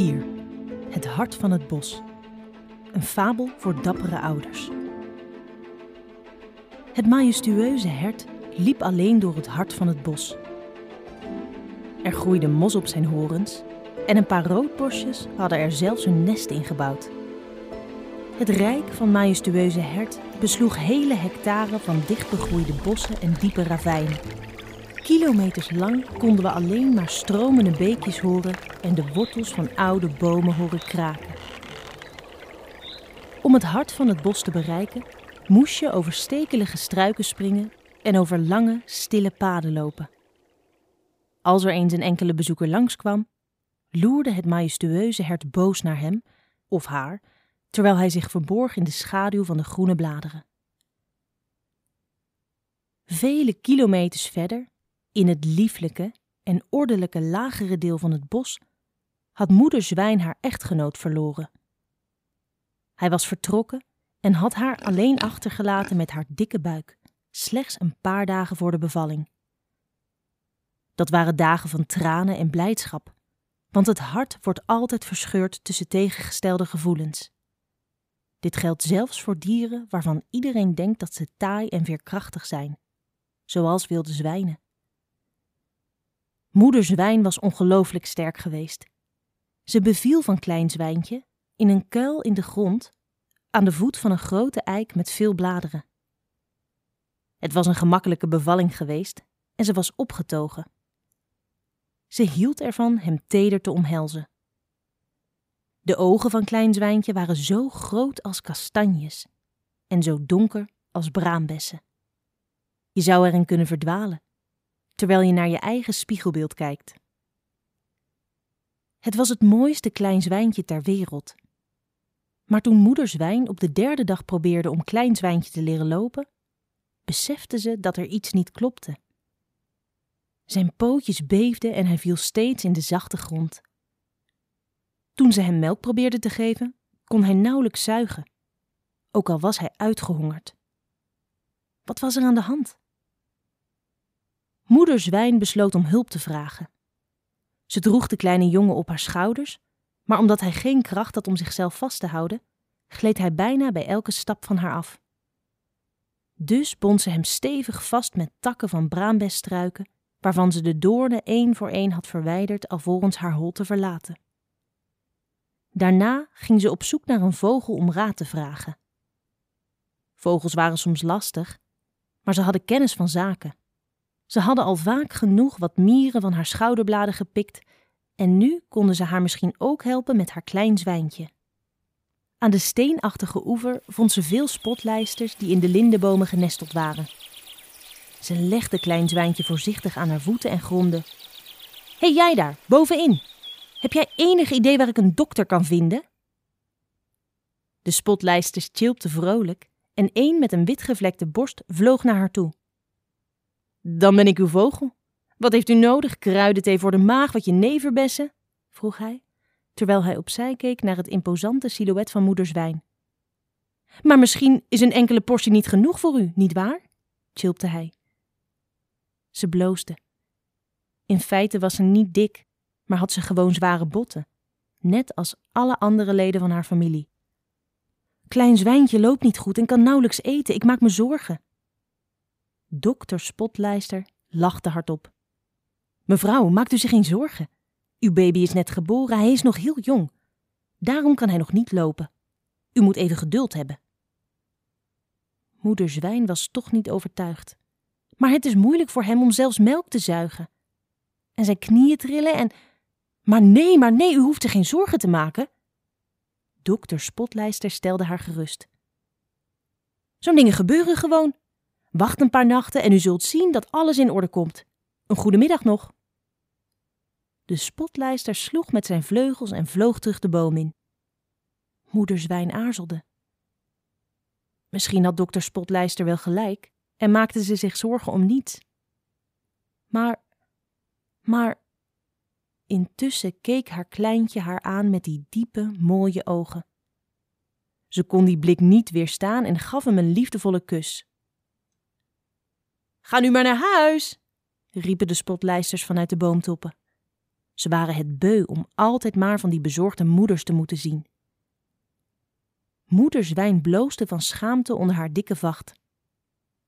4. Het hart van het bos. Een fabel voor dappere ouders. Het majestueuze hert liep alleen door het hart van het bos. Er groeide mos op zijn horens en een paar roodborstjes hadden er zelfs hun nest in gebouwd. Het rijk van majestueuze hert besloeg hele hectare van dichtbegroeide bossen en diepe ravijnen. Kilometers lang konden we alleen maar stromende beekjes horen en de wortels van oude bomen horen kraken. Om het hart van het bos te bereiken, moest je over stekelige struiken springen en over lange, stille paden lopen. Als er eens een enkele bezoeker langskwam, loerde het majestueuze hert boos naar hem of haar, terwijl hij zich verborg in de schaduw van de groene bladeren. Vele kilometers verder in het lieflijke en ordelijke lagere deel van het bos had moeder zwijn haar echtgenoot verloren. Hij was vertrokken en had haar alleen achtergelaten met haar dikke buik, slechts een paar dagen voor de bevalling. Dat waren dagen van tranen en blijdschap, want het hart wordt altijd verscheurd tussen tegengestelde gevoelens. Dit geldt zelfs voor dieren waarvan iedereen denkt dat ze taai en veerkrachtig zijn, zoals wilde zwijnen. Moeder zwijn was ongelooflijk sterk geweest. Ze beviel van klein zwijntje in een kuil in de grond aan de voet van een grote eik met veel bladeren. Het was een gemakkelijke bevalling geweest en ze was opgetogen. Ze hield ervan hem teder te omhelzen. De ogen van klein zwijntje waren zo groot als kastanjes en zo donker als braambessen. Je zou erin kunnen verdwalen terwijl je naar je eigen spiegelbeeld kijkt. Het was het mooiste klein zwijntje ter wereld. Maar toen moeder zwijn op de derde dag probeerde om klein zwijntje te leren lopen, besefte ze dat er iets niet klopte. Zijn pootjes beefden en hij viel steeds in de zachte grond. Toen ze hem melk probeerde te geven, kon hij nauwelijks zuigen, ook al was hij uitgehongerd. Wat was er aan de hand? Moeder Zwijn besloot om hulp te vragen. Ze droeg de kleine jongen op haar schouders, maar omdat hij geen kracht had om zichzelf vast te houden, gleed hij bijna bij elke stap van haar af. Dus bond ze hem stevig vast met takken van braambesstruiken, waarvan ze de doornen één voor één had verwijderd alvorens haar hol te verlaten. Daarna ging ze op zoek naar een vogel om raad te vragen. Vogels waren soms lastig, maar ze hadden kennis van zaken. Ze hadden al vaak genoeg wat mieren van haar schouderbladen gepikt en nu konden ze haar misschien ook helpen met haar klein zwijntje. Aan de steenachtige oever vond ze veel spotlijsters die in de lindenbomen genesteld waren. Ze legde klein zwijntje voorzichtig aan haar voeten en gromde. Hey, jij daar, bovenin! Heb jij enig idee waar ik een dokter kan vinden? De spotlijsters chilpten vrolijk en één met een witgevlekte borst vloog naar haar toe. Dan ben ik uw vogel. Wat heeft u nodig? Kruidenthee voor de maag, wat je neverbessen? vroeg hij, terwijl hij opzij keek naar het imposante silhouet van moeder zwijn. Maar misschien is een enkele portie niet genoeg voor u, niet waar? chilpte hij. Ze bloosde. In feite was ze niet dik, maar had ze gewoon zware botten, net als alle andere leden van haar familie. Klein zwijntje loopt niet goed en kan nauwelijks eten. Ik maak me zorgen. Dokter Spotlijster lachte hardop. Mevrouw, maakt u zich geen zorgen. Uw baby is net geboren, hij is nog heel jong. Daarom kan hij nog niet lopen. U moet even geduld hebben. Moeder Zwijn was toch niet overtuigd. Maar het is moeilijk voor hem om zelfs melk te zuigen. En zijn knieën trillen en. Maar nee, maar nee, u hoeft er geen zorgen te maken. Dokter Spotlijster stelde haar gerust. Zo'n dingen gebeuren gewoon. Wacht een paar nachten en u zult zien dat alles in orde komt. Een goede middag nog. De spotlijster sloeg met zijn vleugels en vloog terug de boom in. Moeder Zwijn aarzelde. Misschien had dokter Spotlijster wel gelijk en maakte ze zich zorgen om niets. Maar, maar, intussen keek haar kleintje haar aan met die diepe, mooie ogen. Ze kon die blik niet weerstaan en gaf hem een liefdevolle kus. Ga nu maar naar huis, riepen de spotlijsters vanuit de boomtoppen. Ze waren het beu om altijd maar van die bezorgde moeders te moeten zien. Moeder Zwijn bloosde van schaamte onder haar dikke vacht.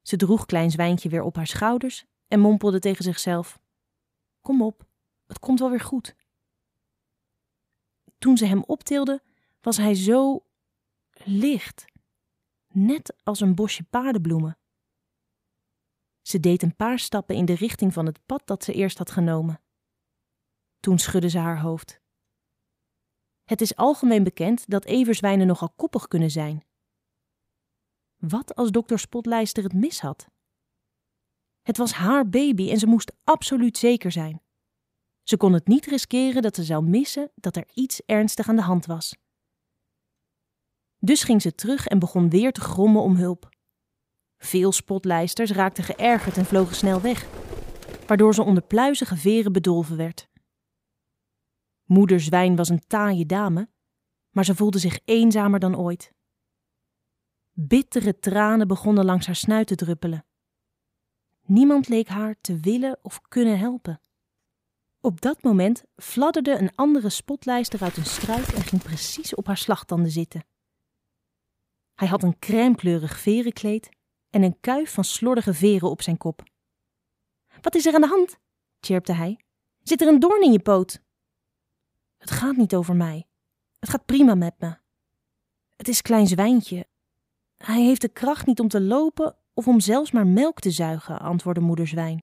Ze droeg Klein Zwijntje weer op haar schouders en mompelde tegen zichzelf: Kom op, het komt wel weer goed. Toen ze hem optilde, was hij zo licht, net als een bosje paardenbloemen. Ze deed een paar stappen in de richting van het pad dat ze eerst had genomen. Toen schudde ze haar hoofd. Het is algemeen bekend dat everzwijnen nogal koppig kunnen zijn. Wat als dokter Spotlijster het mis had? Het was haar baby en ze moest absoluut zeker zijn. Ze kon het niet riskeren dat ze zou missen dat er iets ernstig aan de hand was. Dus ging ze terug en begon weer te grommen om hulp. Veel spotlijsters raakten geërgerd en vlogen snel weg, waardoor ze onder pluizige veren bedolven werd. Moeder Zwijn was een taaie dame, maar ze voelde zich eenzamer dan ooit. Bittere tranen begonnen langs haar snuit te druppelen. Niemand leek haar te willen of kunnen helpen. Op dat moment fladderde een andere spotlijster uit een struik en ging precies op haar slagtanden zitten. Hij had een crèmekleurig verenkleed en een kuif van slordige veren op zijn kop. Wat is er aan de hand? chirpte hij. Zit er een doorn in je poot? Het gaat niet over mij. Het gaat prima met me. Het is klein zwijntje. Hij heeft de kracht niet om te lopen of om zelfs maar melk te zuigen, antwoordde moeder zwijn.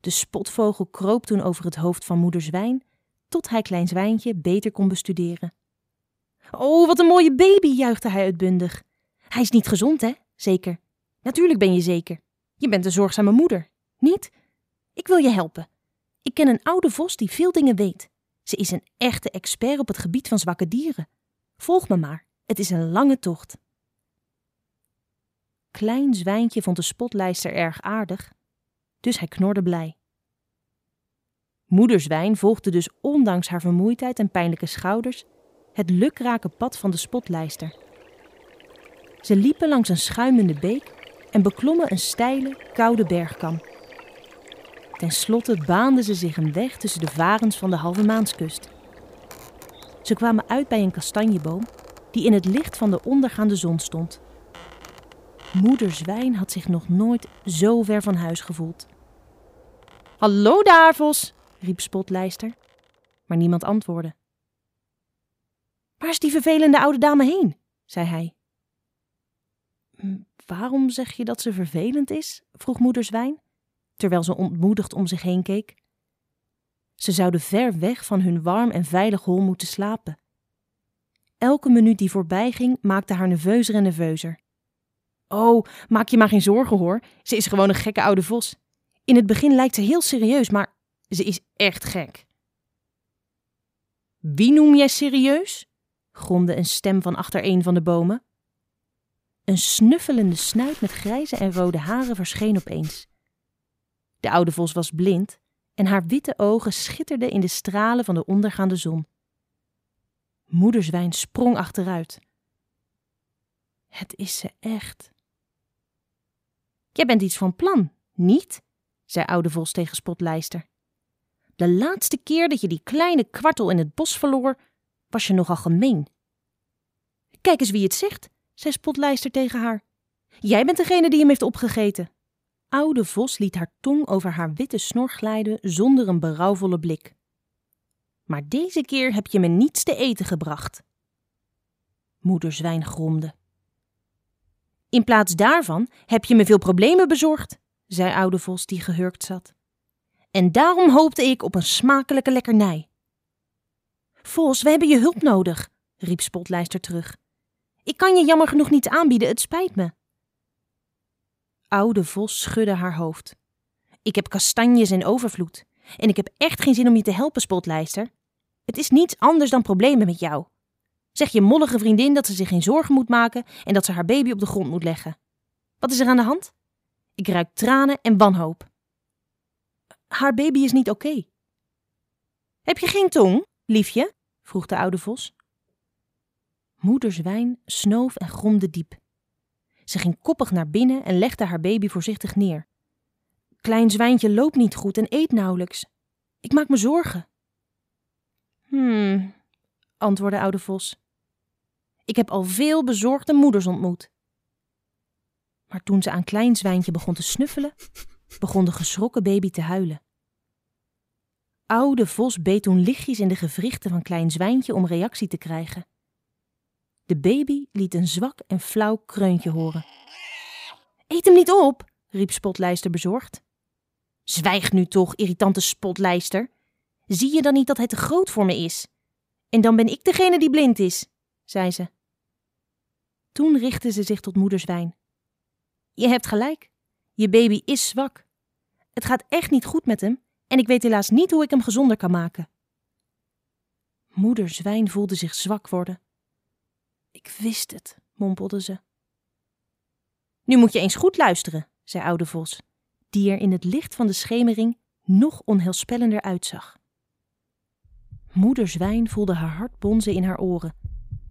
De spotvogel kroop toen over het hoofd van moeder zwijn, tot hij klein zwijntje beter kon bestuderen. Oh, wat een mooie baby, juichte hij uitbundig. Hij is niet gezond, hè? Zeker. Natuurlijk ben je zeker. Je bent een zorgzame moeder. Niet? Ik wil je helpen. Ik ken een oude vos die veel dingen weet. Ze is een echte expert op het gebied van zwakke dieren. Volg me maar. Het is een lange tocht. Klein Zwijntje vond de spotlijster erg aardig, dus hij knorde blij. Moeder Zwijn volgde dus ondanks haar vermoeidheid en pijnlijke schouders het lukrake pad van de spotlijster. Ze liepen langs een schuimende beek en beklommen een steile, koude bergkam. Ten slotte baanden ze zich een weg tussen de varens van de halve maanskust. Ze kwamen uit bij een kastanjeboom die in het licht van de ondergaande zon stond. Moeder Zwijn had zich nog nooit zo ver van huis gevoeld. Hallo daar, Vos, riep Spotlijster, maar niemand antwoordde. Waar is die vervelende oude dame heen? zei hij. Waarom zeg je dat ze vervelend is? vroeg moeder Zwijn, terwijl ze ontmoedigd om zich heen keek. Ze zouden ver weg van hun warm en veilig hol moeten slapen. Elke minuut die voorbij ging maakte haar nerveuzer en nerveuzer. Oh, maak je maar geen zorgen hoor, ze is gewoon een gekke oude vos. In het begin lijkt ze heel serieus, maar ze is echt gek. Wie noem jij serieus? gromde een stem van achter een van de bomen. Een snuffelende snuit met grijze en rode haren verscheen opeens. De oude vos was blind en haar witte ogen schitterden in de stralen van de ondergaande zon. Moederzwijn sprong achteruit. Het is ze echt. Jij bent iets van plan, niet? zei oude vos tegen Spotlijster. De laatste keer dat je die kleine kwartel in het bos verloor, was je nogal gemeen. Kijk eens wie het zegt, zei Spotlijster tegen haar. Jij bent degene die hem heeft opgegeten. Oude Vos liet haar tong over haar witte snor glijden zonder een berouwvolle blik. Maar deze keer heb je me niets te eten gebracht. Moeder Zwijn gromde. In plaats daarvan heb je me veel problemen bezorgd, zei oude Vos die gehurkt zat. En daarom hoopte ik op een smakelijke lekkernij. Vos, we hebben je hulp nodig, riep Spotlijster terug. Ik kan je jammer genoeg niet aanbieden, het spijt me. Oude Vos schudde haar hoofd. Ik heb kastanjes in overvloed. En ik heb echt geen zin om je te helpen, Spotlijster. Het is niets anders dan problemen met jou. Zeg je mollige vriendin dat ze zich geen zorgen moet maken en dat ze haar baby op de grond moet leggen. Wat is er aan de hand? Ik ruik tranen en wanhoop. Haar baby is niet oké. Heb je geen tong, liefje? vroeg de oude vos. Moeder zwijn snoof en gromde diep. Ze ging koppig naar binnen en legde haar baby voorzichtig neer. Klein zwijntje loopt niet goed en eet nauwelijks. Ik maak me zorgen. Hmm, antwoordde oude vos. Ik heb al veel bezorgde moeders ontmoet. Maar toen ze aan klein zwijntje begon te snuffelen, begon de geschrokken baby te huilen. Oude vos beet toen lichtjes in de gewrichten van klein zwijntje om reactie te krijgen. De baby liet een zwak en flauw kreuntje horen. Eet hem niet op, riep Spotlijster bezorgd. Zwijg nu toch, irritante Spotlijster. Zie je dan niet dat hij te groot voor me is? En dan ben ik degene die blind is, zei ze. Toen richtte ze zich tot moeder Zwijn. Je hebt gelijk. Je baby is zwak. Het gaat echt niet goed met hem en ik weet helaas niet hoe ik hem gezonder kan maken. Moeder Zwijn voelde zich zwak worden. Ik wist het, mompelde ze. Nu moet je eens goed luisteren, zei oude Vos, die er in het licht van de schemering nog onheilspellender uitzag. Moeder Zwijn voelde haar hart bonzen in haar oren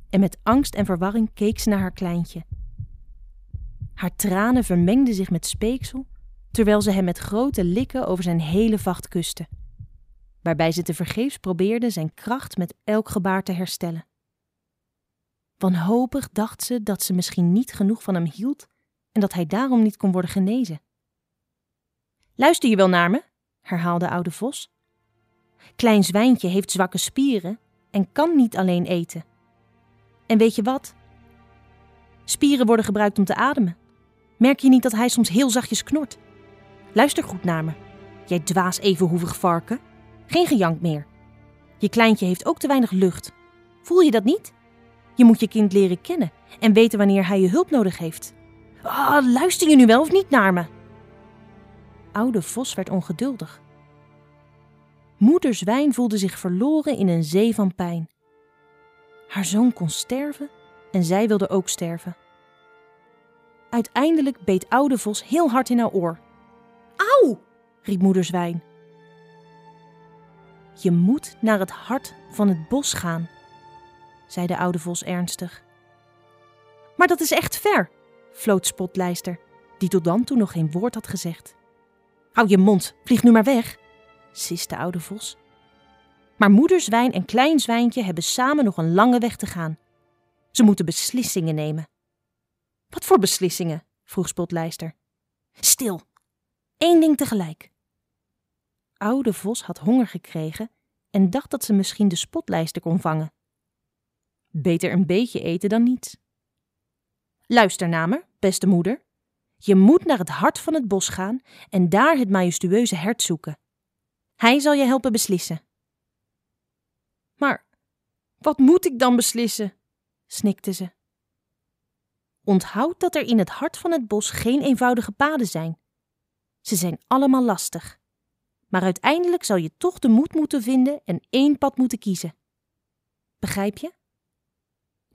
en met angst en verwarring keek ze naar haar kleintje. Haar tranen vermengden zich met speeksel, terwijl ze hem met grote likken over zijn hele vacht kuste, waarbij ze tevergeefs probeerde zijn kracht met elk gebaar te herstellen. Wanhopig dacht ze dat ze misschien niet genoeg van hem hield en dat hij daarom niet kon worden genezen. Luister je wel naar me? herhaalde oude vos. Klein zwijntje heeft zwakke spieren en kan niet alleen eten. En weet je wat? Spieren worden gebruikt om te ademen. Merk je niet dat hij soms heel zachtjes knort? Luister goed naar me, jij dwaas evenhoevig varken. Geen gejank meer. Je kleintje heeft ook te weinig lucht. Voel je dat niet? Je moet je kind leren kennen en weten wanneer hij je hulp nodig heeft. Ah, luister je nu wel of niet naar me? Oude Vos werd ongeduldig. Moeder Zwijn voelde zich verloren in een zee van pijn. Haar zoon kon sterven en zij wilde ook sterven. Uiteindelijk beet oude Vos heel hard in haar oor. Auw! riep moeder Zwijn. Je moet naar het hart van het bos gaan, zei de oude vos ernstig. Maar dat is echt ver, floot Spotlijster, die tot dan toe nog geen woord had gezegd. Hou je mond, vlieg nu maar weg, siste de oude vos. Maar moeder zwijn en klein zwijntje hebben samen nog een lange weg te gaan. Ze moeten beslissingen nemen. Wat voor beslissingen? vroeg Spotlijster. Stil, Eén ding tegelijk. Oude Vos had honger gekregen en dacht dat ze misschien de spotlijster kon vangen. Beter een beetje eten dan niets. Luister naar me, beste moeder. Je moet naar het hart van het bos gaan en daar het majestueuze hert zoeken. Hij zal je helpen beslissen. Maar wat moet ik dan beslissen? snikte ze. Onthoud dat er in het hart van het bos geen eenvoudige paden zijn. Ze zijn allemaal lastig. Maar uiteindelijk zal je toch de moed moeten vinden en één pad moeten kiezen. Begrijp je?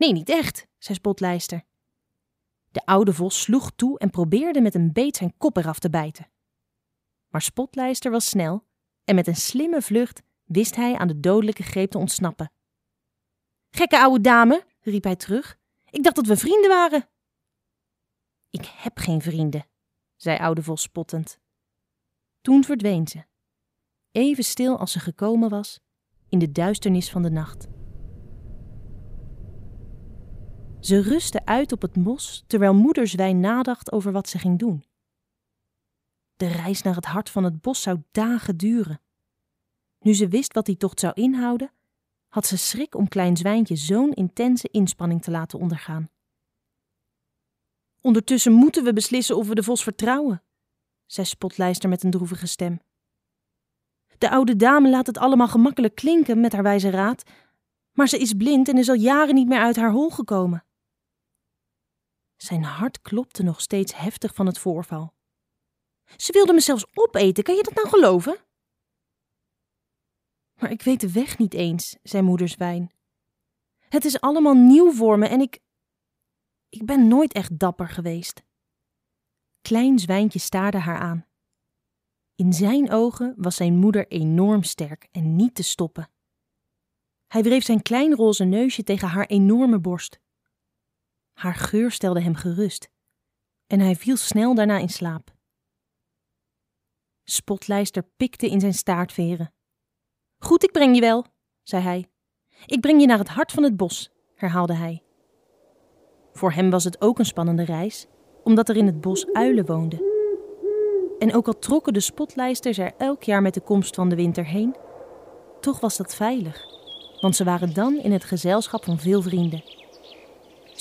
Nee, niet echt, zei Spotlijster. De oude vos sloeg toe en probeerde met een beet zijn kop eraf te bijten. Maar Spotlijster was snel en met een slimme vlucht wist hij aan de dodelijke greep te ontsnappen. Gekke oude dame, riep hij terug. Ik dacht dat we vrienden waren. Ik heb geen vrienden, zei oude vos spottend. Toen verdween ze, even stil als ze gekomen was, in de duisternis van de nacht. Ze rustte uit op het mos terwijl moeder zwijn nadacht over wat ze ging doen. De reis naar het hart van het bos zou dagen duren. Nu ze wist wat die tocht zou inhouden, had ze schrik om klein zwijntje zo'n intense inspanning te laten ondergaan. Ondertussen moeten we beslissen of we de vos vertrouwen, zei Spotlijster met een droevige stem. De oude dame laat het allemaal gemakkelijk klinken met haar wijze raad, maar ze is blind en is al jaren niet meer uit haar hol gekomen. Zijn hart klopte nog steeds heftig van het voorval. Ze wilde me zelfs opeten, kan je dat nou geloven? Maar ik weet de weg niet eens, zei moeder Zwijn. Het is allemaal nieuw voor me en ik. Ik ben nooit echt dapper geweest. Klein Zwijntje staarde haar aan. In zijn ogen was zijn moeder enorm sterk en niet te stoppen. Hij wreef zijn klein roze neusje tegen haar enorme borst. Haar geur stelde hem gerust en hij viel snel daarna in slaap. Spotlijster pikte in zijn staartveren Goed, ik breng je wel, zei hij. Ik breng je naar het hart van het bos, herhaalde hij. Voor hem was het ook een spannende reis, omdat er in het bos uilen woonden. En ook al trokken de spotlijsters er elk jaar met de komst van de winter heen, toch was dat veilig, want ze waren dan in het gezelschap van veel vrienden.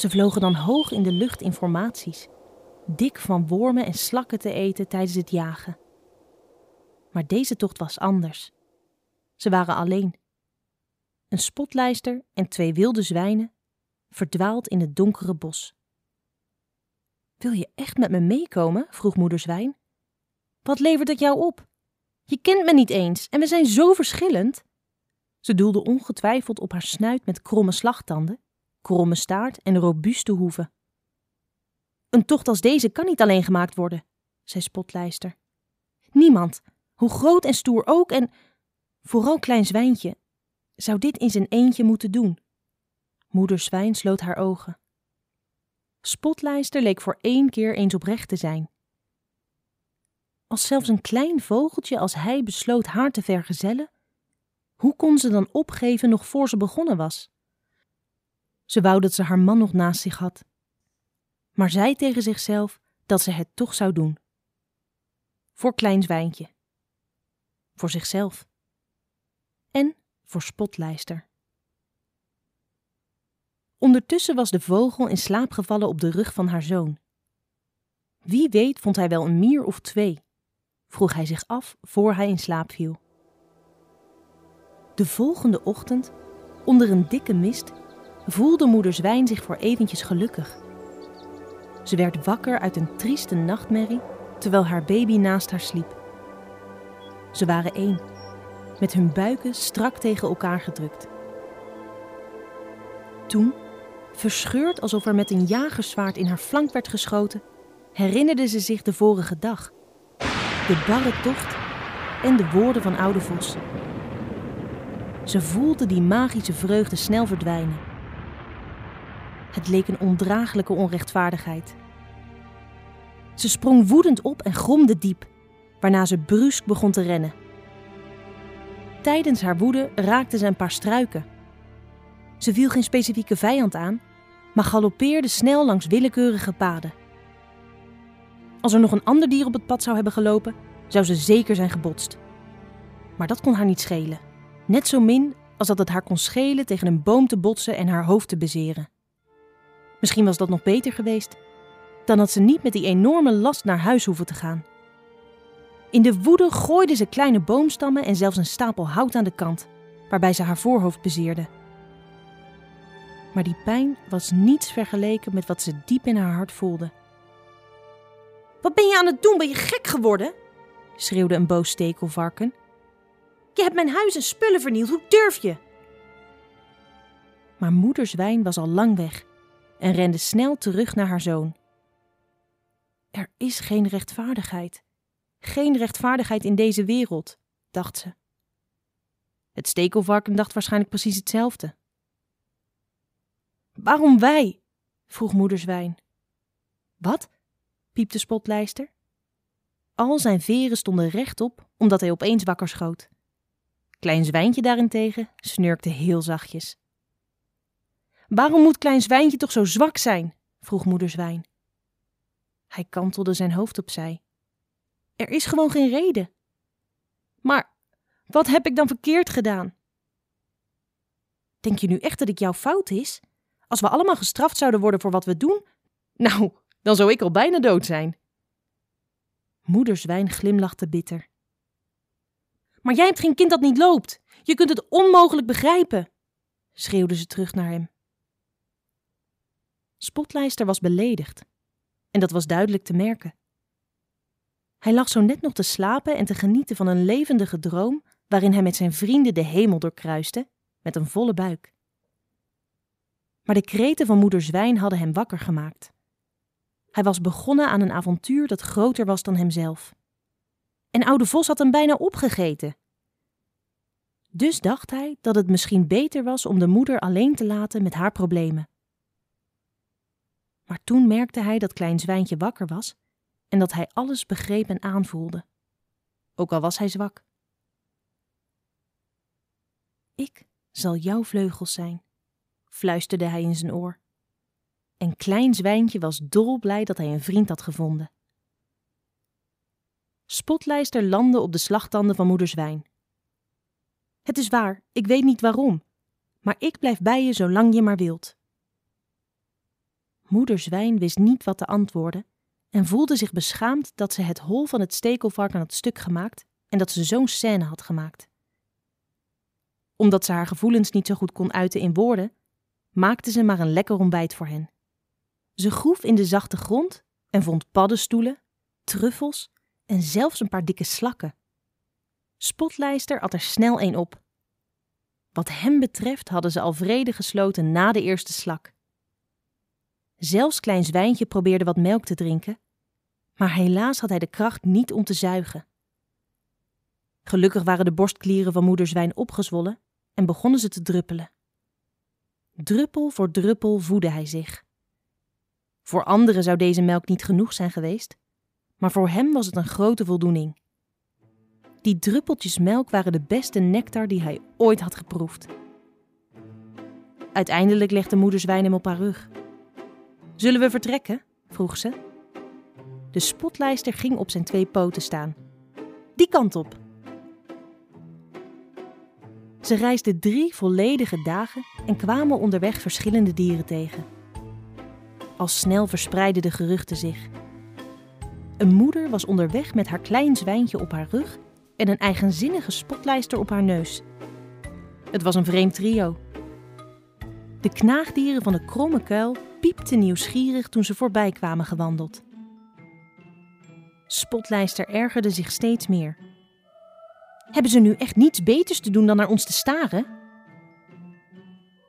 Ze vlogen dan hoog in de lucht informaties, dik van wormen en slakken te eten tijdens het jagen. Maar deze tocht was anders. Ze waren alleen. Een spotlijster en twee wilde zwijnen, verdwaald in het donkere bos. Wil je echt met me meekomen? vroeg moeder zwijn. Wat levert het jou op? Je kent me niet eens en we zijn zo verschillend. Ze doelde ongetwijfeld op haar snuit met kromme slagtanden, kromme staart en robuuste hoeven. Een tocht als deze kan niet alleen gemaakt worden, zei Spotlijster. Niemand, hoe groot en stoer ook en vooral klein zwijntje, zou dit in zijn eentje moeten doen. Moeder Zwijn sloot haar ogen. Spotlijster leek voor één keer eens oprecht te zijn. Als zelfs een klein vogeltje als hij besloot haar te vergezellen, hoe kon ze dan opgeven nog voor ze begonnen was? Ze wou dat ze haar man nog naast zich had, maar zei tegen zichzelf dat ze het toch zou doen. Voor klein zwijntje. Voor zichzelf. En voor spotlijster. Ondertussen was de vogel in slaap gevallen op de rug van haar zoon. Wie weet vond hij wel een mier of twee, vroeg hij zich af voor hij in slaap viel. De volgende ochtend, onder een dikke mist, voelde moeder Zwijn zich voor eventjes gelukkig. Ze werd wakker uit een trieste nachtmerrie terwijl haar baby naast haar sliep. Ze waren één, met hun buiken strak tegen elkaar gedrukt. Toen, verscheurd alsof er met een jagerzwaard in haar flank werd geschoten, herinnerde ze zich de vorige dag, de barre tocht en de woorden van oude Vos. Ze voelde die magische vreugde snel verdwijnen. Het leek een ondraaglijke onrechtvaardigheid. Ze sprong woedend op en gromde diep, waarna ze brusk begon te rennen. Tijdens haar woede raakte ze een paar struiken. Ze viel geen specifieke vijand aan, maar galoppeerde snel langs willekeurige paden. Als er nog een ander dier op het pad zou hebben gelopen, zou ze zeker zijn gebotst. Maar dat kon haar niet schelen. Net zo min als dat het haar kon schelen tegen een boom te botsen en haar hoofd te bezeren. Misschien was dat nog beter geweest. Dan had ze niet met die enorme last naar huis hoeven te gaan. In de woede gooide ze kleine boomstammen en zelfs een stapel hout aan de kant, waarbij ze haar voorhoofd bezeerde. Maar die pijn was niets vergeleken met wat ze diep in haar hart voelde. Wat ben je aan het doen? Ben je gek geworden? schreeuwde een boos stekelvarken. Je hebt mijn huis en spullen vernield, hoe durf je? Maar moeder zwijn was al lang weg en rende snel terug naar haar zoon. Er is geen rechtvaardigheid. Geen rechtvaardigheid in deze wereld, dacht ze. Het stekelvarken dacht waarschijnlijk precies hetzelfde. Waarom wij? vroeg moeder zwijn. Wat? piepte spotlijster. Al zijn veren stonden rechtop, omdat hij opeens wakker schoot. Klein Zwijntje daarentegen snurkte heel zachtjes. Waarom moet Klein Zwijntje toch zo zwak zijn? vroeg moeder Zwijn. Hij kantelde zijn hoofd opzij. Er is gewoon geen reden. Maar wat heb ik dan verkeerd gedaan? Denk je nu echt dat ik jouw fout is? Als we allemaal gestraft zouden worden voor wat we doen? Nou, dan zou ik al bijna dood zijn. Moeder Zwijn glimlachte bitter. Maar jij hebt geen kind dat niet loopt. Je kunt het onmogelijk begrijpen, schreeuwde ze terug naar hem. Spotlijster was beledigd. En dat was duidelijk te merken. Hij lag zo net nog te slapen en te genieten van een levendige droom waarin hij met zijn vrienden de hemel doorkruiste, met een volle buik. Maar de kreten van moeder Zwijn hadden hem wakker gemaakt. Hij was begonnen aan een avontuur dat groter was dan hemzelf. En oude Vos had hem bijna opgegeten. Dus dacht hij dat het misschien beter was om de moeder alleen te laten met haar problemen. Maar toen merkte hij dat Klein Zwijntje wakker was en dat hij alles begreep en aanvoelde, ook al was hij zwak. Ik zal jouw vleugels zijn, fluisterde hij in zijn oor. En klein zwijntje was dolblij dat hij een vriend had gevonden. Spotlijster landde op de slagtanden van moeder zwijn. Het is waar, ik weet niet waarom, maar ik blijf bij je zolang je maar wilt. Moeder zwijn wist niet wat te antwoorden en voelde zich beschaamd dat ze het hol van het stekelvarken had stuk gemaakt en dat ze zo'n scène had gemaakt. Omdat ze haar gevoelens niet zo goed kon uiten in woorden, maakte ze maar een lekker ontbijt voor hen. Ze groef in de zachte grond en vond paddenstoelen, truffels en zelfs een paar dikke slakken. Spotlijster at er snel een op. Wat hem betreft hadden ze al vrede gesloten na de eerste slak. Zelfs Klein Zwijntje probeerde wat melk te drinken, maar helaas had hij de kracht niet om te zuigen. Gelukkig waren de borstklieren van moeder zwijn opgezwollen en begonnen ze te druppelen. Druppel voor druppel voedde hij zich. Voor anderen zou deze melk niet genoeg zijn geweest, maar voor hem was het een grote voldoening. Die druppeltjes melk waren de beste nectar die hij ooit had geproefd. Uiteindelijk legde moeder zwijn hem op haar rug. Zullen we vertrekken? vroeg ze. De spotlijster ging op zijn twee poten staan. Die kant op. Ze reisden drie volledige dagen en kwamen onderweg verschillende dieren tegen. Al snel verspreidden de geruchten zich. Een moeder was onderweg met haar klein zwijntje op haar rug en een eigenzinnige spotlijster op haar neus. Het was een vreemd trio. De knaagdieren van de kromme kuil piepten nieuwsgierig toen ze voorbij kwamen gewandeld. Spotlijster ergerde zich steeds meer. Hebben ze nu echt niets beters te doen dan naar ons te staren?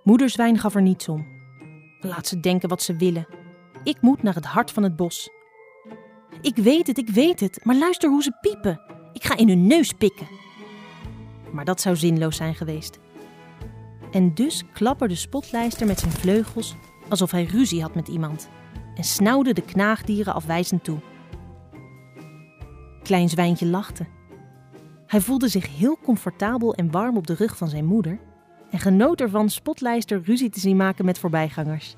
Moederzwijn gaf er niets om. Laat ze denken wat ze willen. Ik moet naar het hart van het bos. Ik weet het, ik weet het, maar luister hoe ze piepen. Ik ga in hun neus pikken. Maar dat zou zinloos zijn geweest. En dus klapperde Spotlijster met zijn vleugels alsof hij ruzie had met iemand en snauwde de knaagdieren afwijzend toe. Klein Zwijntje lachte. Hij voelde zich heel comfortabel en warm op de rug van zijn moeder en genoot ervan Spotlijster ruzie te zien maken met voorbijgangers.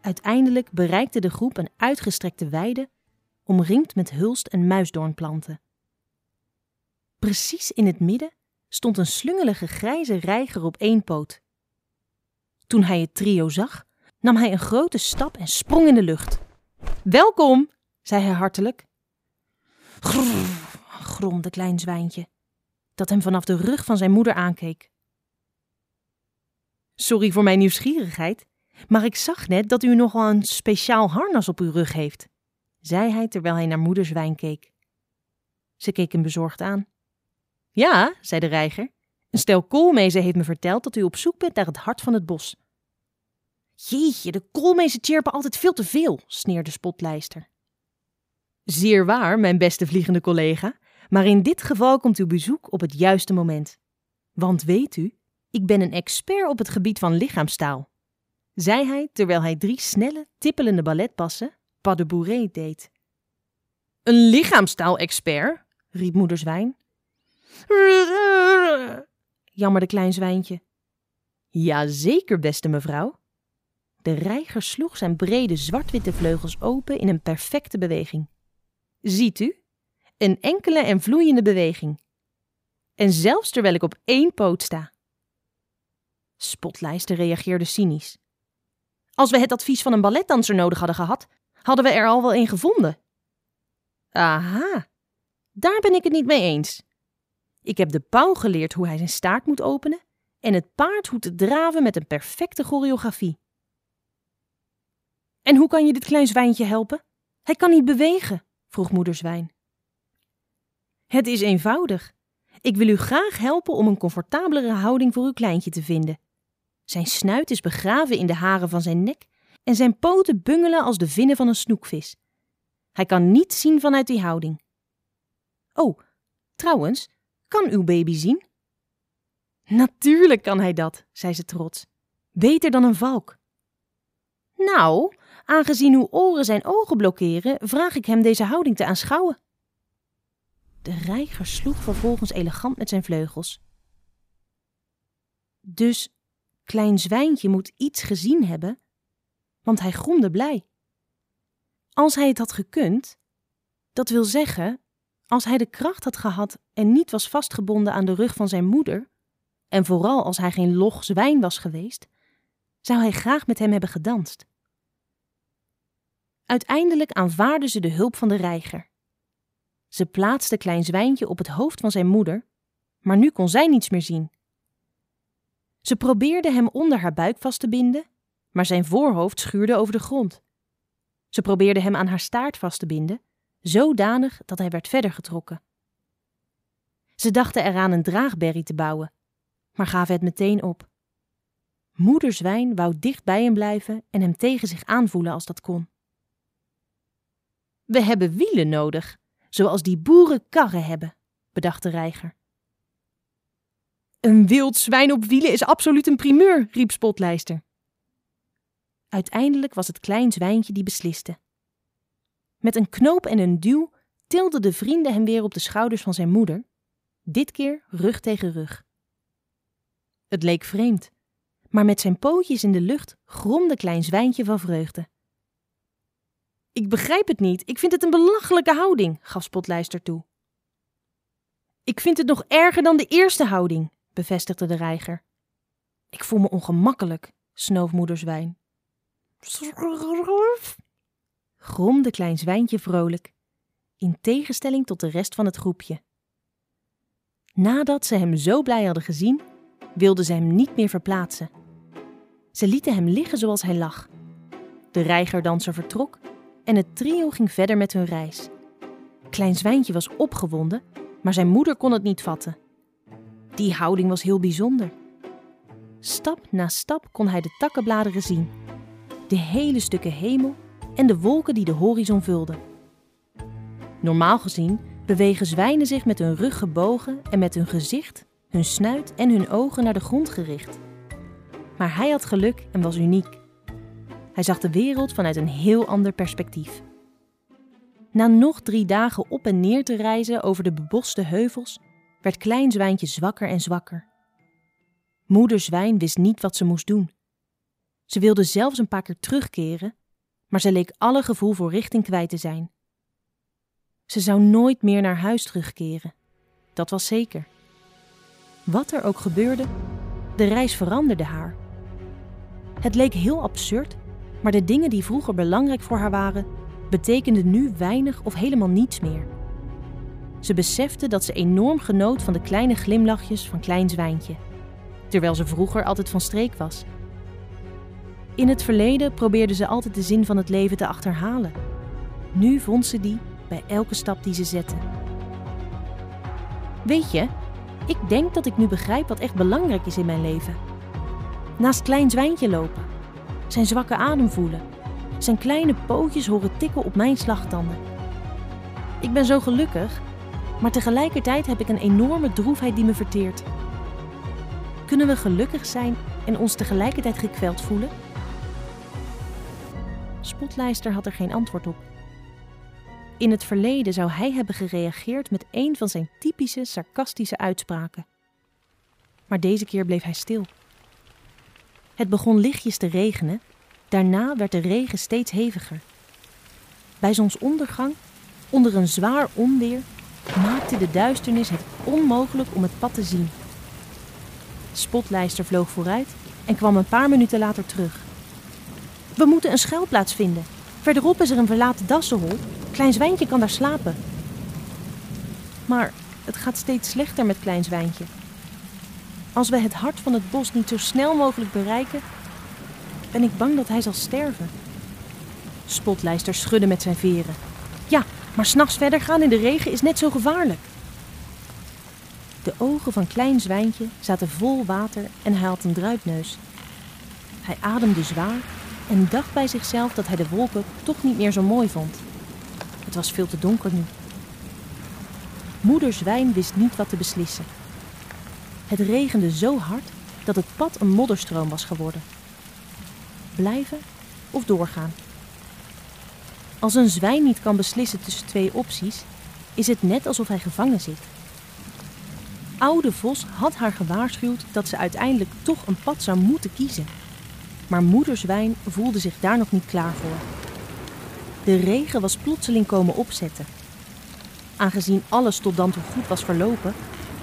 Uiteindelijk bereikte de groep een uitgestrekte weide, omringd met hulst en muisdoornplanten. Precies in het midden stond een slungelige grijze reiger op één poot. Toen hij het trio zag, nam hij een grote stap en sprong in de lucht. Welkom, zei hij hartelijk. Grrr, gromde klein zwijntje, dat hem vanaf de rug van zijn moeder aankeek. Sorry voor mijn nieuwsgierigheid, maar ik zag net dat u nogal een speciaal harnas op uw rug heeft, zei hij terwijl hij naar moeder zwijn keek. Ze keek hem bezorgd aan. Ja, zei de reiger, een stel koolmezen heeft me verteld dat u op zoek bent naar het hart van het bos. Jeetje, de koolmezen chirpen altijd veel te veel, sneerde Spotlijster. Zeer waar, mijn beste vliegende collega, maar in dit geval komt uw bezoek op het juiste moment. Want weet u, ik ben een expert op het gebied van lichaamstaal, zei hij terwijl hij drie snelle, tippelende balletpassen, pas de bourrée, deed. Een lichaamstaal-expert? riep moeder zwijn. Jammerde klein zwijntje. Jazeker, beste mevrouw. De reiger sloeg zijn brede zwart-witte vleugels open in een perfecte beweging. Ziet u? Een enkele en vloeiende beweging. En zelfs terwijl ik op één poot sta. Spotlijster reageerde cynisch. Als we het advies van een balletdanser nodig hadden gehad, hadden we er al wel een gevonden. Aha, daar ben ik het niet mee eens. Ik heb de pauw geleerd hoe hij zijn staart moet openen en het paard hoe te draven met een perfecte choreografie. En hoe kan je dit klein zwijntje helpen? Hij kan niet bewegen, vroeg moeder zwijn. Het is eenvoudig. Ik wil u graag helpen om een comfortabelere houding voor uw kleintje te vinden. Zijn snuit is begraven in de haren van zijn nek en zijn poten bungelen als de vinnen van een snoekvis. Hij kan niet zien vanuit die houding. Oh, trouwens, kan uw baby zien? Natuurlijk kan hij dat, zei ze trots. Beter dan een valk. Nou, aangezien uw oren zijn ogen blokkeren, vraag ik hem deze houding te aanschouwen. De reiger sloeg vervolgens elegant met zijn vleugels. Dus Klein Zwijntje moet iets gezien hebben, want hij gromde blij. Als hij het had gekund, dat wil zeggen, als hij de kracht had gehad en niet was vastgebonden aan de rug van zijn moeder, en vooral als hij geen log zwijn was geweest, zou hij graag met hem hebben gedanst. Uiteindelijk aanvaarden ze de hulp van de reiger. Ze plaatste Klein Zwijntje op het hoofd van zijn moeder, maar nu kon zij niets meer zien. Ze probeerde hem onder haar buik vast te binden, maar zijn voorhoofd schuurde over de grond. Ze probeerde hem aan haar staart vast te binden, zodanig dat hij werd verder getrokken. Ze dachten eraan een draagberry te bouwen, maar gaven het meteen op. Moeder Zwijn wou dicht bij hem blijven en hem tegen zich aanvoelen als dat kon. We hebben wielen nodig, zoals die boeren karren hebben, bedacht de reiger. Een wild zwijn op wielen is absoluut een primeur, riep Spotlijster. Uiteindelijk was het klein zwijntje die besliste. Met een knoop en een duw tilden de vrienden hem weer op de schouders van zijn moeder, dit keer rug tegen rug. Het leek vreemd, maar met zijn pootjes in de lucht gromde klein zwijntje van vreugde. Ik begrijp het niet, ik vind het een belachelijke houding, gaf Spotlijster toe. Ik vind het nog erger dan de eerste houding, bevestigde de reiger. Ik voel me ongemakkelijk, snoof moeder zwijn. Gromde klein zwijntje vrolijk, in tegenstelling tot de rest van het groepje. Nadat ze hem zo blij hadden gezien, wilden ze hem niet meer verplaatsen. Ze lieten hem liggen zoals hij lag. De reigerdanser vertrok en het trio ging verder met hun reis. Klein Zwijntje was opgewonden, maar zijn moeder kon het niet vatten. Die houding was heel bijzonder. Stap na stap kon hij de takkenbladeren zien, de hele stukken hemel en de wolken die de horizon vulden. Normaal gezien bewegen zwijnen zich met hun rug gebogen en met hun gezicht, hun snuit en hun ogen naar de grond gericht. Maar hij had geluk en was uniek. Hij zag de wereld vanuit een heel ander perspectief. Na nog drie dagen op en neer te reizen over de beboste heuvels, werd Klein Zwijntje zwakker en zwakker. Moeder Zwijn wist niet wat ze moest doen. Ze wilde zelfs een paar keer terugkeren, maar ze leek alle gevoel voor richting kwijt te zijn. Ze zou nooit meer naar huis terugkeren. Dat was zeker. Wat er ook gebeurde, de reis veranderde haar. Het leek heel absurd, maar de dingen die vroeger belangrijk voor haar waren, betekenden nu weinig of helemaal niets meer. Ze besefte dat ze enorm genoot van de kleine glimlachjes van Klein Zwijntje, terwijl ze vroeger altijd van streek was. In het verleden probeerde ze altijd de zin van het leven te achterhalen. Nu vond ze die bij elke stap die ze zette. Weet je, ik denk dat ik nu begrijp wat echt belangrijk is in mijn leven. Naast Klein Zwijntje lopen, zijn zwakke adem voelen, zijn kleine pootjes horen tikken op mijn slagtanden. Ik ben zo gelukkig maar tegelijkertijd heb ik een enorme droefheid die me verteert. Kunnen we gelukkig zijn en ons tegelijkertijd gekweld voelen? Spotlijster had er geen antwoord op. In het verleden zou hij hebben gereageerd met een van zijn typische sarcastische uitspraken. Maar deze keer bleef hij stil. Het begon lichtjes te regenen, daarna werd de regen steeds heviger. Bij zonsondergang, onder een zwaar onweer, maakte de duisternis het onmogelijk om het pad te zien. Spotlijster vloog vooruit en kwam een paar minuten later terug. We moeten een schuilplaats vinden. Verderop is er een verlaten dassenhol. Klein Zwijntje kan daar slapen. Maar het gaat steeds slechter met Klein Zwijntje. Als we het hart van het bos niet zo snel mogelijk bereiken, ben ik bang dat hij zal sterven. Spotlijster schudde met zijn veren. Ja, maar s'nachts verder gaan in de regen is net zo gevaarlijk. De ogen van Klein Zwijntje zaten vol water en hij had een druipneus. Hij ademde zwaar en dacht bij zichzelf dat hij de wolken toch niet meer zo mooi vond. Het was veel te donker nu. Moeder Zwijn wist niet wat te beslissen. Het regende zo hard dat het pad een modderstroom was geworden. Blijven of doorgaan? Als een zwijn niet kan beslissen tussen twee opties, is het net alsof hij gevangen zit. oude vos had haar gewaarschuwd dat ze uiteindelijk toch een pad zou moeten kiezen. Maar moeder zwijn voelde zich daar nog niet klaar voor. De regen was plotseling komen opzetten. Aangezien alles tot dan toe goed was verlopen,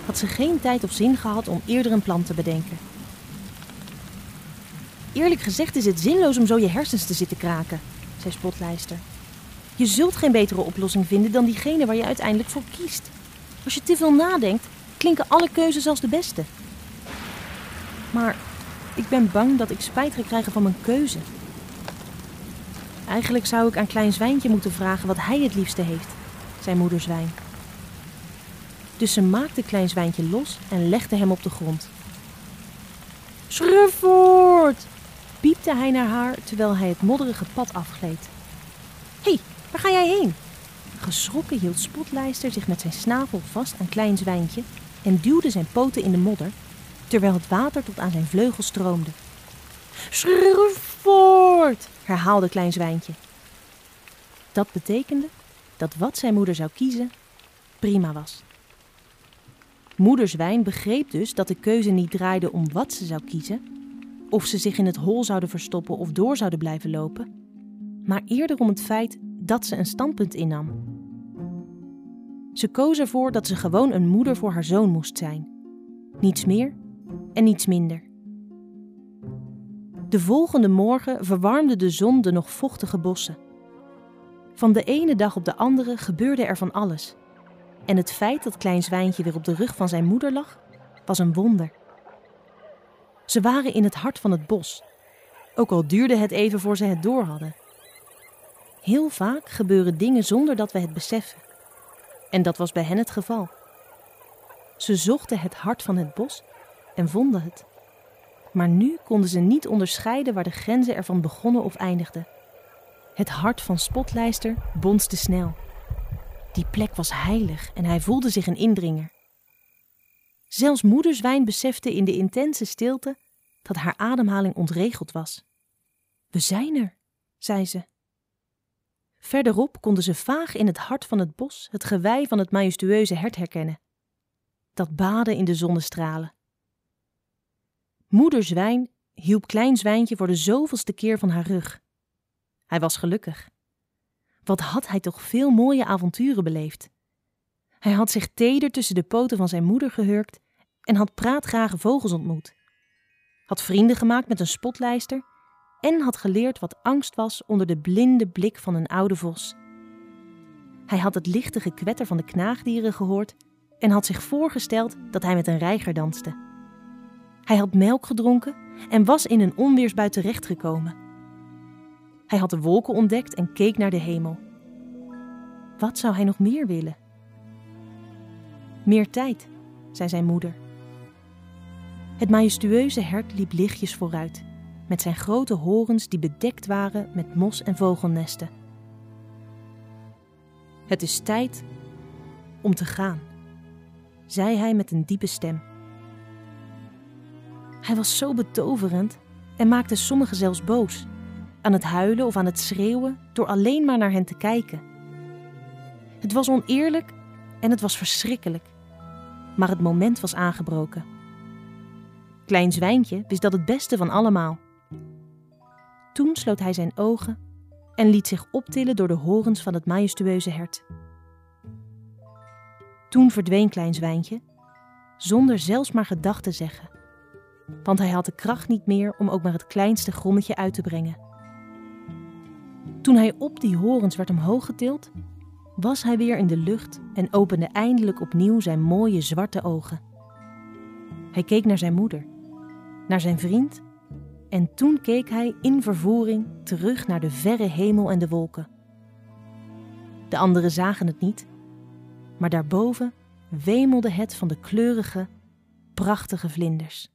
had ze geen tijd of zin gehad om eerder een plan te bedenken. Eerlijk gezegd is het zinloos om zo je hersens te zitten kraken, zei Spotlijster. Je zult geen betere oplossing vinden dan diegene waar je uiteindelijk voor kiest. Als je te veel nadenkt, klinken alle keuzes als de beste. Maar ik ben bang dat ik spijt ga krijgen van mijn keuze. Eigenlijk zou ik aan Klein Zwijntje moeten vragen wat hij het liefste heeft, zei moeder Zwijn. Dus ze maakte Klein Zwijntje los en legde hem op de grond. Schrufvoort! piepte hij naar haar terwijl hij het modderige pad afgleed. Hé, hey, waar ga jij heen? Geschrokken hield Spotlijster zich met zijn snavel vast aan Klein Zwijntje en duwde zijn poten in de modder, terwijl het water tot aan zijn vleugels stroomde. Schrufvoort! herhaalde Klein Zwijntje. Dat betekende dat wat zijn moeder zou kiezen prima was. Moeder Zwijn begreep dus dat de keuze niet draaide om wat ze zou kiezen, of ze zich in het hol zouden verstoppen of door zouden blijven lopen, maar eerder om het feit dat ze een standpunt innam. Ze koos ervoor dat ze gewoon een moeder voor haar zoon moest zijn. Niets meer en niets minder. De volgende morgen verwarmde de zon de nog vochtige bossen. Van de ene dag op de andere gebeurde er van alles. En het feit dat Klein Zwijntje weer op de rug van zijn moeder lag, was een wonder. Ze waren in het hart van het bos, ook al duurde het even voor ze het door hadden. Heel vaak gebeuren dingen zonder dat we het beseffen. En dat was bij hen het geval. Ze zochten het hart van het bos en vonden het. Maar nu konden ze niet onderscheiden waar de grenzen ervan begonnen of eindigden. Het hart van Spotlijster bonste snel. Die plek was heilig en hij voelde zich een indringer. Zelfs moederzwijn besefte in de intense stilte dat haar ademhaling ontregeld was. We zijn er, zei ze. Verderop konden ze vaag in het hart van het bos het gewei van het majestueuze hert herkennen. Dat baden in de zonnestralen. Moeder Zwijn hielp Klein Zwijntje voor de zoveelste keer van haar rug. Hij was gelukkig. Wat had hij toch veel mooie avonturen beleefd. Hij had zich teder tussen de poten van zijn moeder gehurkt en had praatgrage vogels ontmoet. Had vrienden gemaakt met een spotlijster en had geleerd wat angst was onder de blinde blik van een oude vos. Hij had het lichte gekwetter van de knaagdieren gehoord en had zich voorgesteld dat hij met een reiger danste. Hij had melk gedronken en was in een onweersbui terechtgekomen. Hij had de wolken ontdekt en keek naar de hemel. Wat zou hij nog meer willen? Meer tijd, zei zijn moeder. Het majestueuze hert liep lichtjes vooruit met zijn grote horens die bedekt waren met mos en vogelnesten. Het is tijd om te gaan, zei hij met een diepe stem. Hij was zo betoverend en maakte sommigen zelfs boos, aan het huilen of aan het schreeuwen door alleen maar naar hen te kijken. Het was oneerlijk en het was verschrikkelijk, maar het moment was aangebroken. Klein Zwijntje wist dat het beste van allemaal. Toen sloot hij zijn ogen en liet zich optillen door de horens van het majestueuze hert. Toen verdween Klein Zwijntje, zonder zelfs maar gedacht te zeggen, want hij had de kracht niet meer om ook maar het kleinste grommetje uit te brengen. Toen hij op die horens werd omhoog getild, was hij weer in de lucht en opende eindelijk opnieuw zijn mooie zwarte ogen. Hij keek naar zijn moeder, naar zijn vriend en toen keek hij in vervoering terug naar de verre hemel en de wolken. De anderen zagen het niet, maar daarboven wemelde het van de kleurige, prachtige vlinders.